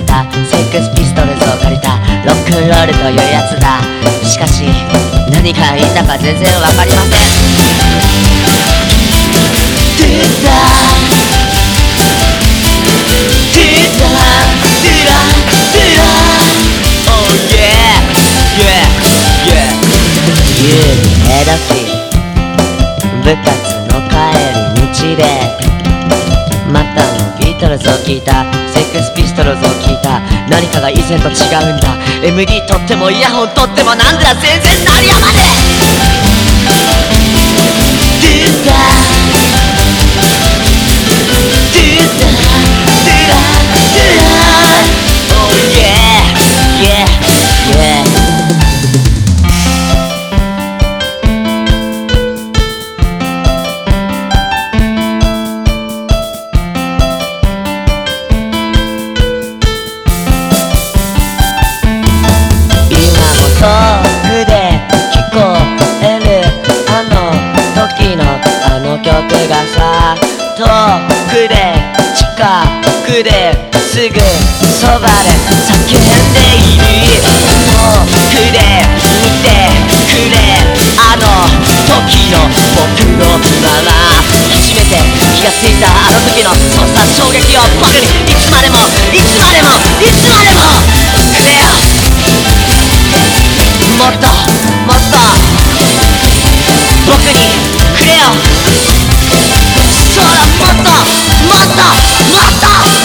た。セックスピストルズを借りた。ロックンロールというやつだ。しかし何が言いたか全然わかりません。トゥーダトゥーダトゥラ。トゥラ。Oh yeah yeah yeah 夕に隔し部活の帰り道でまたのビートルズを聴いたセックスピストルズを聞いた。何かが以前と違うんだ。MD 撮ってもイヤホン撮ってもなんだ全然遠くで近くですぐそばで叫んでいる。遠くで見てくれあの時の僕のまま初めて気がついたあの時のそんな衝撃を僕にいつまでもいつまでもいつまでもくれよもっと我操我